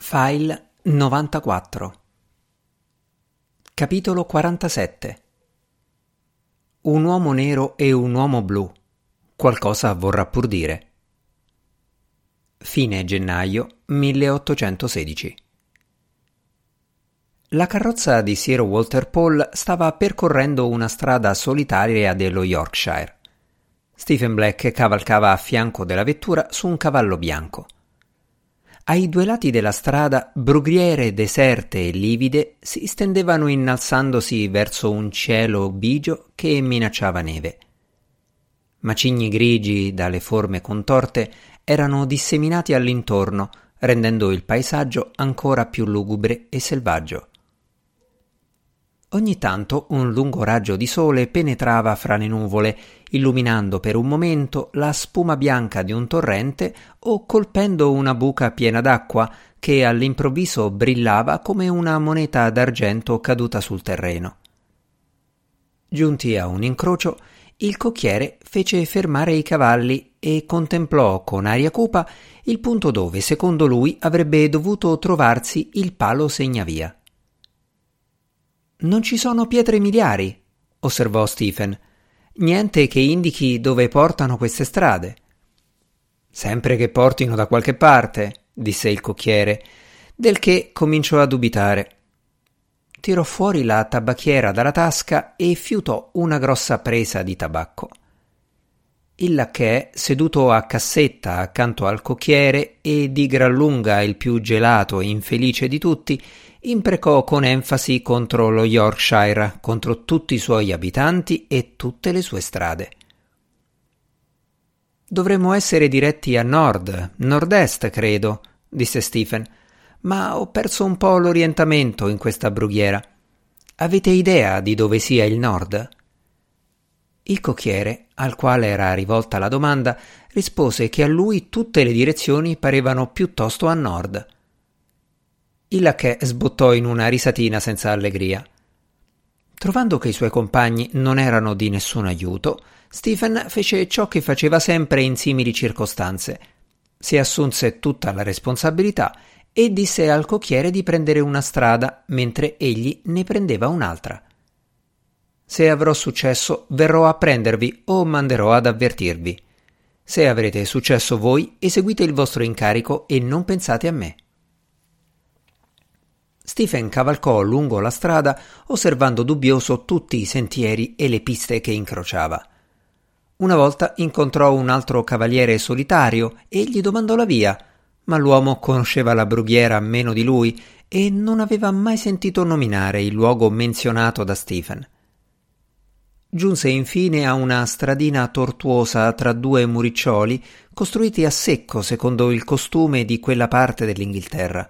File 94 Capitolo 47 Un uomo nero e un uomo blu. Qualcosa vorrà pur dire. Fine gennaio 1816 La carrozza di Sir Walter Paul stava percorrendo una strada solitaria dello Yorkshire. Stephen Black cavalcava a fianco della vettura su un cavallo bianco. Ai due lati della strada, brughiere deserte e livide si stendevano innalzandosi verso un cielo bigio che minacciava neve. Macigni grigi dalle forme contorte erano disseminati all'intorno, rendendo il paesaggio ancora più lugubre e selvaggio. Ogni tanto un lungo raggio di sole penetrava fra le nuvole, illuminando per un momento la spuma bianca di un torrente o colpendo una buca piena d'acqua che all'improvviso brillava come una moneta d'argento caduta sul terreno. Giunti a un incrocio, il cocchiere fece fermare i cavalli e contemplò con aria cupa il punto dove, secondo lui, avrebbe dovuto trovarsi il palo segnavia. Non ci sono pietre miliari, osservò Stephen. Niente che indichi dove portano queste strade. Sempre che portino da qualche parte, disse il cocchiere, del che cominciò a dubitare. Tirò fuori la tabacchiera dalla tasca e fiutò una grossa presa di tabacco. Il lacchè, seduto a cassetta accanto al cocchiere e di gran lunga il più gelato e infelice di tutti, imprecò con enfasi contro lo Yorkshire, contro tutti i suoi abitanti e tutte le sue strade. Dovremmo essere diretti a nord, nord-est, credo, disse Stephen, ma ho perso un po' l'orientamento in questa brughiera. Avete idea di dove sia il nord? Il cocchiere, al quale era rivolta la domanda, rispose che a lui tutte le direzioni parevano piuttosto a nord. Il lacchè sbottò in una risatina senza allegria. Trovando che i suoi compagni non erano di nessun aiuto, Stephen fece ciò che faceva sempre in simili circostanze. Si assunse tutta la responsabilità e disse al cocchiere di prendere una strada mentre egli ne prendeva un'altra. Se avrò successo, verrò a prendervi o manderò ad avvertirvi. Se avrete successo voi, eseguite il vostro incarico e non pensate a me. Stephen cavalcò lungo la strada, osservando dubbioso tutti i sentieri e le piste che incrociava. Una volta incontrò un altro cavaliere solitario e gli domandò la via, ma l'uomo conosceva la brughiera meno di lui e non aveva mai sentito nominare il luogo menzionato da Stephen. Giunse infine a una stradina tortuosa tra due muriccioli costruiti a secco secondo il costume di quella parte dell'Inghilterra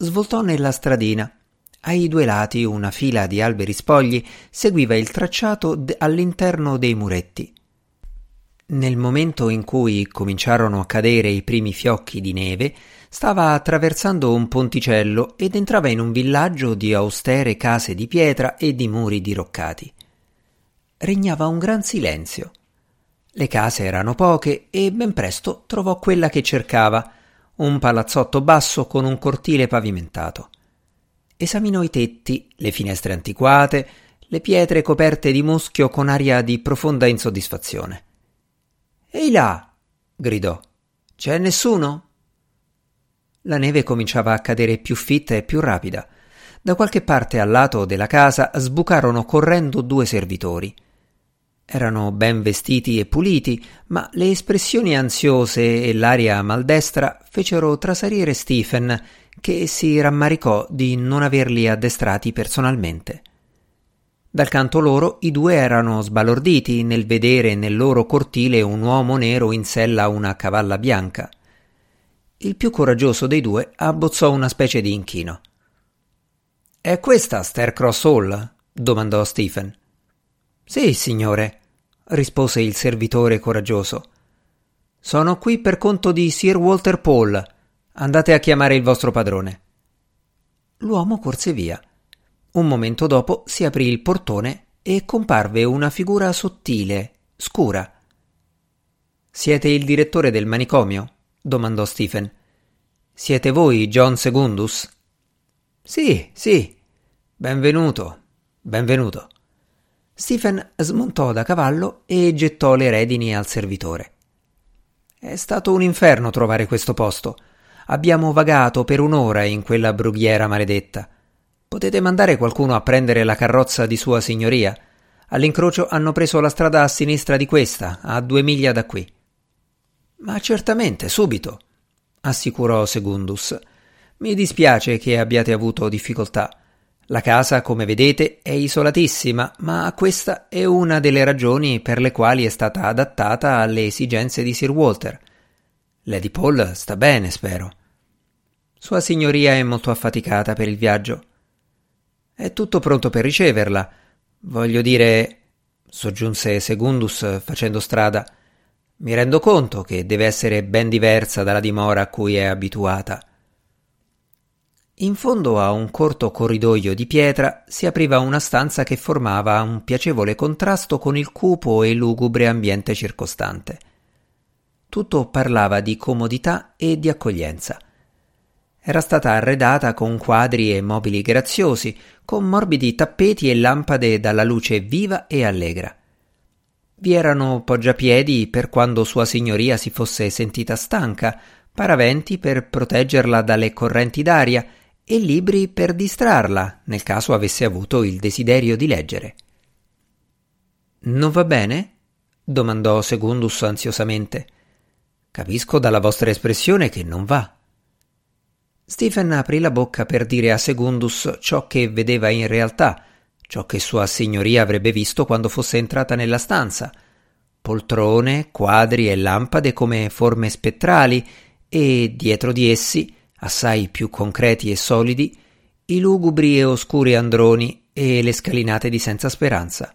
svoltò nella stradina. Ai due lati una fila di alberi spogli seguiva il tracciato d- all'interno dei muretti. Nel momento in cui cominciarono a cadere i primi fiocchi di neve, stava attraversando un ponticello ed entrava in un villaggio di austere case di pietra e di muri diroccati. Regnava un gran silenzio. Le case erano poche e ben presto trovò quella che cercava, un palazzotto basso con un cortile pavimentato. Esaminò i tetti, le finestre antiquate, le pietre coperte di muschio con aria di profonda insoddisfazione. Ehi là! gridò. C'è nessuno? La neve cominciava a cadere più fitta e più rapida. Da qualche parte al lato della casa sbucarono correndo due servitori. Erano ben vestiti e puliti, ma le espressioni ansiose e l'aria maldestra fecero trasalire Stephen, che si rammaricò di non averli addestrati personalmente. Dal canto loro i due erano sbalorditi nel vedere nel loro cortile un uomo nero in sella a una cavalla bianca. Il più coraggioso dei due abbozzò una specie di inchino. È questa Starcross Hall? domandò Stephen. Sì, signore, rispose il servitore coraggioso. Sono qui per conto di Sir Walter Paul. Andate a chiamare il vostro padrone. L'uomo corse via. Un momento dopo si aprì il portone e comparve una figura sottile, scura. Siete il direttore del manicomio? domandò Stephen. Siete voi John Segundus? Sì, sì. Benvenuto, benvenuto. Stephen smontò da cavallo e gettò le redini al servitore. È stato un inferno trovare questo posto. Abbiamo vagato per un'ora in quella brughiera maledetta. Potete mandare qualcuno a prendere la carrozza di Sua Signoria? All'incrocio hanno preso la strada a sinistra di questa, a due miglia da qui. Ma certamente, subito, assicurò Segundus. Mi dispiace che abbiate avuto difficoltà. La casa, come vedete, è isolatissima, ma questa è una delle ragioni per le quali è stata adattata alle esigenze di Sir Walter. Lady Paul sta bene, spero. Sua signoria è molto affaticata per il viaggio. È tutto pronto per riceverla. Voglio dire, soggiunse Segundus facendo strada, mi rendo conto che deve essere ben diversa dalla dimora a cui è abituata. In fondo a un corto corridoio di pietra si apriva una stanza che formava un piacevole contrasto con il cupo e lugubre ambiente circostante. Tutto parlava di comodità e di accoglienza. Era stata arredata con quadri e mobili graziosi, con morbidi tappeti e lampade dalla luce viva e allegra. Vi erano poggiapiedi per quando Sua Signoria si fosse sentita stanca, paraventi per proteggerla dalle correnti d'aria e libri per distrarla nel caso avesse avuto il desiderio di leggere. Non va bene? domandò Segundus ansiosamente. Capisco dalla vostra espressione che non va. Stephen aprì la bocca per dire a Segundus ciò che vedeva in realtà, ciò che Sua Signoria avrebbe visto quando fosse entrata nella stanza. Poltrone, quadri e lampade come forme spettrali e, dietro di essi, assai più concreti e solidi, i lugubri e oscuri androni e le scalinate di senza speranza.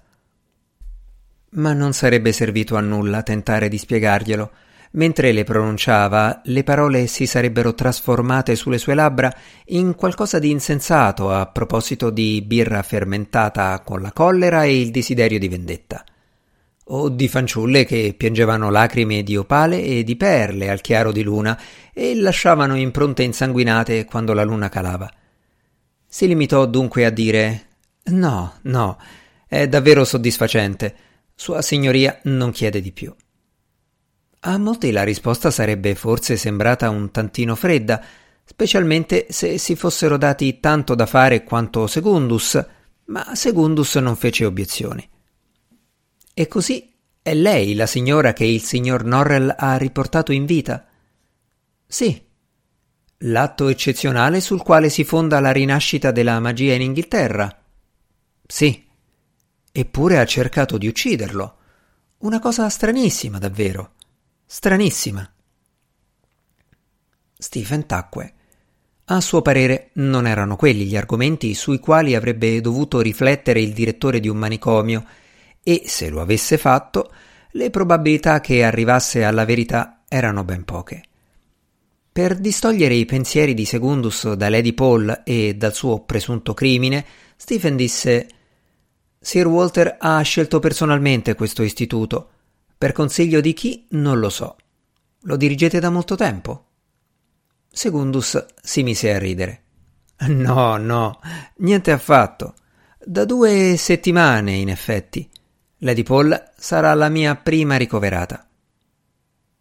Ma non sarebbe servito a nulla tentare di spiegarglielo. Mentre le pronunciava, le parole si sarebbero trasformate sulle sue labbra in qualcosa di insensato a proposito di birra fermentata con la collera e il desiderio di vendetta. O di fanciulle che piangevano lacrime di opale e di perle al chiaro di luna e lasciavano impronte insanguinate quando la luna calava. Si limitò dunque a dire No, no, è davvero soddisfacente. Sua signoria non chiede di più. A molti la risposta sarebbe forse sembrata un tantino fredda, specialmente se si fossero dati tanto da fare quanto Segundus, ma Segundus non fece obiezioni. E così è lei la signora che il signor Norrell ha riportato in vita? Sì. L'atto eccezionale sul quale si fonda la rinascita della magia in Inghilterra? Sì. Eppure ha cercato di ucciderlo. Una cosa stranissima, davvero. Stranissima. Stephen tacque. A suo parere non erano quelli gli argomenti sui quali avrebbe dovuto riflettere il direttore di un manicomio e, se lo avesse fatto, le probabilità che arrivasse alla verità erano ben poche. Per distogliere i pensieri di Segundus da Lady Paul e dal suo presunto crimine, Stephen disse Sir Walter ha scelto personalmente questo istituto per consiglio di chi non lo so. Lo dirigete da molto tempo? Segundus si mise a ridere. No, no, niente affatto. Da due settimane, in effetti. Lady Paul sarà la mia prima ricoverata.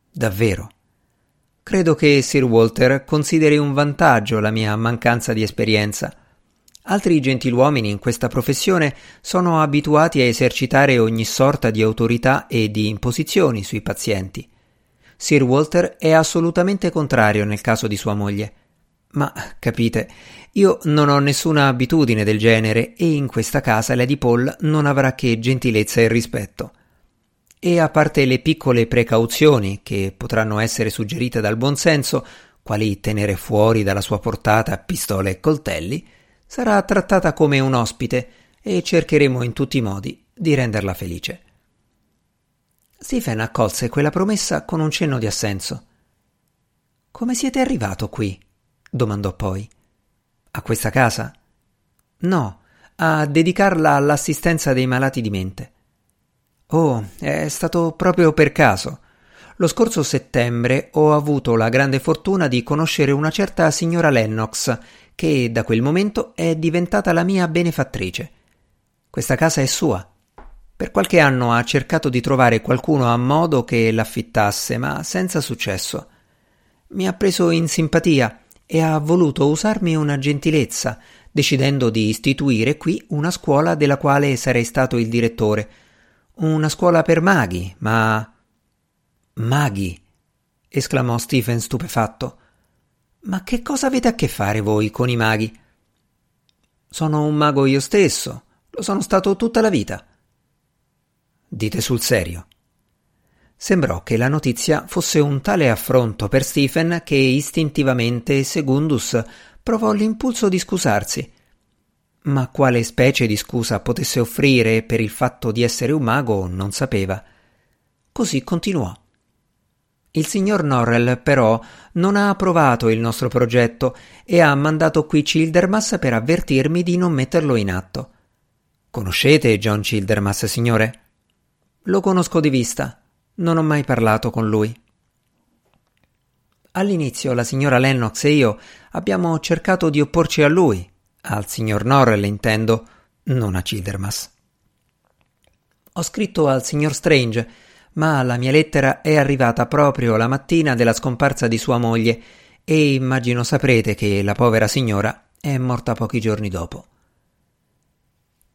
Davvero. Credo che Sir Walter consideri un vantaggio la mia mancanza di esperienza. Altri gentiluomini in questa professione sono abituati a esercitare ogni sorta di autorità e di imposizioni sui pazienti. Sir Walter è assolutamente contrario nel caso di sua moglie. Ma, capite, io non ho nessuna abitudine del genere e in questa casa Lady Paul non avrà che gentilezza e rispetto. E a parte le piccole precauzioni che potranno essere suggerite dal buonsenso, quali tenere fuori dalla sua portata pistole e coltelli, sarà trattata come un ospite e cercheremo in tutti i modi di renderla felice. Stephen accolse quella promessa con un cenno di assenso. Come siete arrivato qui? Domandò poi. A questa casa? No, a dedicarla all'assistenza dei malati di mente. Oh, è stato proprio per caso. Lo scorso settembre ho avuto la grande fortuna di conoscere una certa signora Lennox, che da quel momento è diventata la mia benefattrice. Questa casa è sua. Per qualche anno ha cercato di trovare qualcuno a modo che l'affittasse, ma senza successo. Mi ha preso in simpatia e ha voluto usarmi una gentilezza, decidendo di istituire qui una scuola della quale sarei stato il direttore. Una scuola per maghi, ma. Maghi! esclamò Stephen stupefatto. Ma che cosa avete a che fare voi con i maghi? Sono un mago io stesso, lo sono stato tutta la vita. Dite sul serio. Sembrò che la notizia fosse un tale affronto per Stephen che istintivamente Segundus provò l'impulso di scusarsi. Ma quale specie di scusa potesse offrire per il fatto di essere un mago non sapeva. Così continuò. Il signor Norrell, però, non ha approvato il nostro progetto e ha mandato qui Childermas per avvertirmi di non metterlo in atto. Conoscete John Childermas, signore? Lo conosco di vista. Non ho mai parlato con lui. All'inizio la signora Lennox e io abbiamo cercato di opporci a lui, al signor Norrell intendo, non a Childermas. Ho scritto al signor Strange ma la mia lettera è arrivata proprio la mattina della scomparsa di sua moglie e immagino saprete che la povera signora è morta pochi giorni dopo.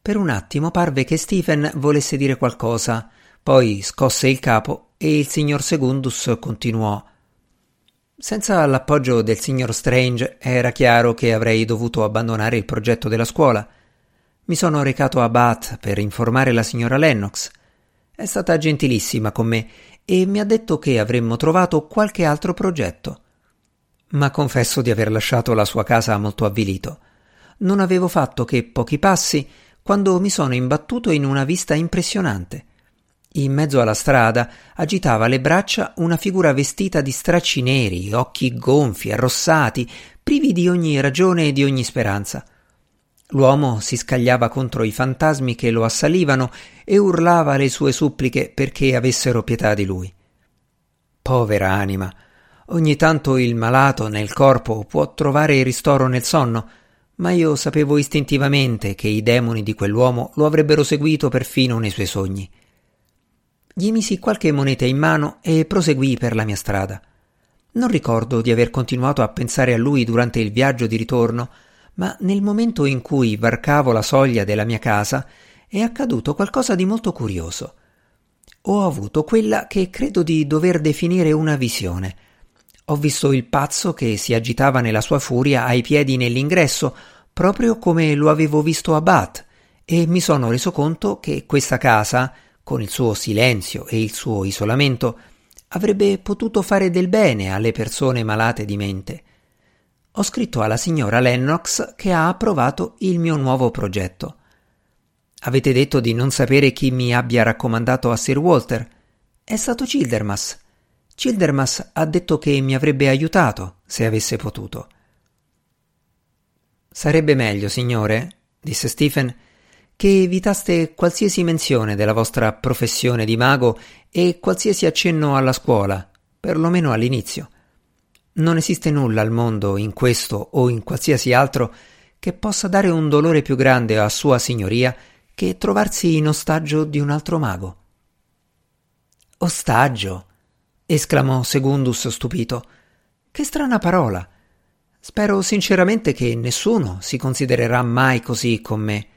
Per un attimo parve che Stephen volesse dire qualcosa, poi scosse il capo e il signor Segundus continuò. Senza l'appoggio del signor Strange era chiaro che avrei dovuto abbandonare il progetto della scuola. Mi sono recato a Bath per informare la signora Lennox è stata gentilissima con me e mi ha detto che avremmo trovato qualche altro progetto. Ma confesso di aver lasciato la sua casa molto avvilito. Non avevo fatto che pochi passi quando mi sono imbattuto in una vista impressionante. In mezzo alla strada agitava le braccia una figura vestita di stracci neri, occhi gonfi, arrossati, privi di ogni ragione e di ogni speranza. L'uomo si scagliava contro i fantasmi che lo assalivano e urlava le sue suppliche perché avessero pietà di lui. Povera anima, ogni tanto il malato nel corpo può trovare ristoro nel sonno, ma io sapevo istintivamente che i demoni di quell'uomo lo avrebbero seguito perfino nei suoi sogni. Gli misi qualche moneta in mano e proseguii per la mia strada. Non ricordo di aver continuato a pensare a lui durante il viaggio di ritorno, ma nel momento in cui varcavo la soglia della mia casa è accaduto qualcosa di molto curioso. Ho avuto quella che credo di dover definire una visione. Ho visto il pazzo che si agitava nella sua furia ai piedi nell'ingresso, proprio come lo avevo visto a Bath, e mi sono reso conto che questa casa, con il suo silenzio e il suo isolamento, avrebbe potuto fare del bene alle persone malate di mente ho scritto alla signora Lennox che ha approvato il mio nuovo progetto. Avete detto di non sapere chi mi abbia raccomandato a Sir Walter. È stato Childermas. Childermas ha detto che mi avrebbe aiutato se avesse potuto. Sarebbe meglio, signore, disse Stephen, che evitaste qualsiasi menzione della vostra professione di mago e qualsiasi accenno alla scuola, perlomeno all'inizio. Non esiste nulla al mondo, in questo o in qualsiasi altro, che possa dare un dolore più grande a Sua Signoria che trovarsi in ostaggio di un altro mago. Ostaggio? esclamò Segundus stupito. Che strana parola. Spero sinceramente che nessuno si considererà mai così con me.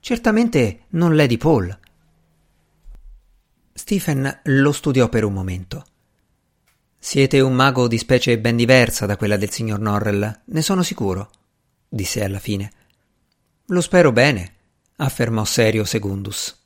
Certamente non Lady Paul. Stephen lo studiò per un momento. Siete un mago di specie ben diversa da quella del signor Norrell, ne sono sicuro, disse alla fine. Lo spero bene, affermò serio Segundus.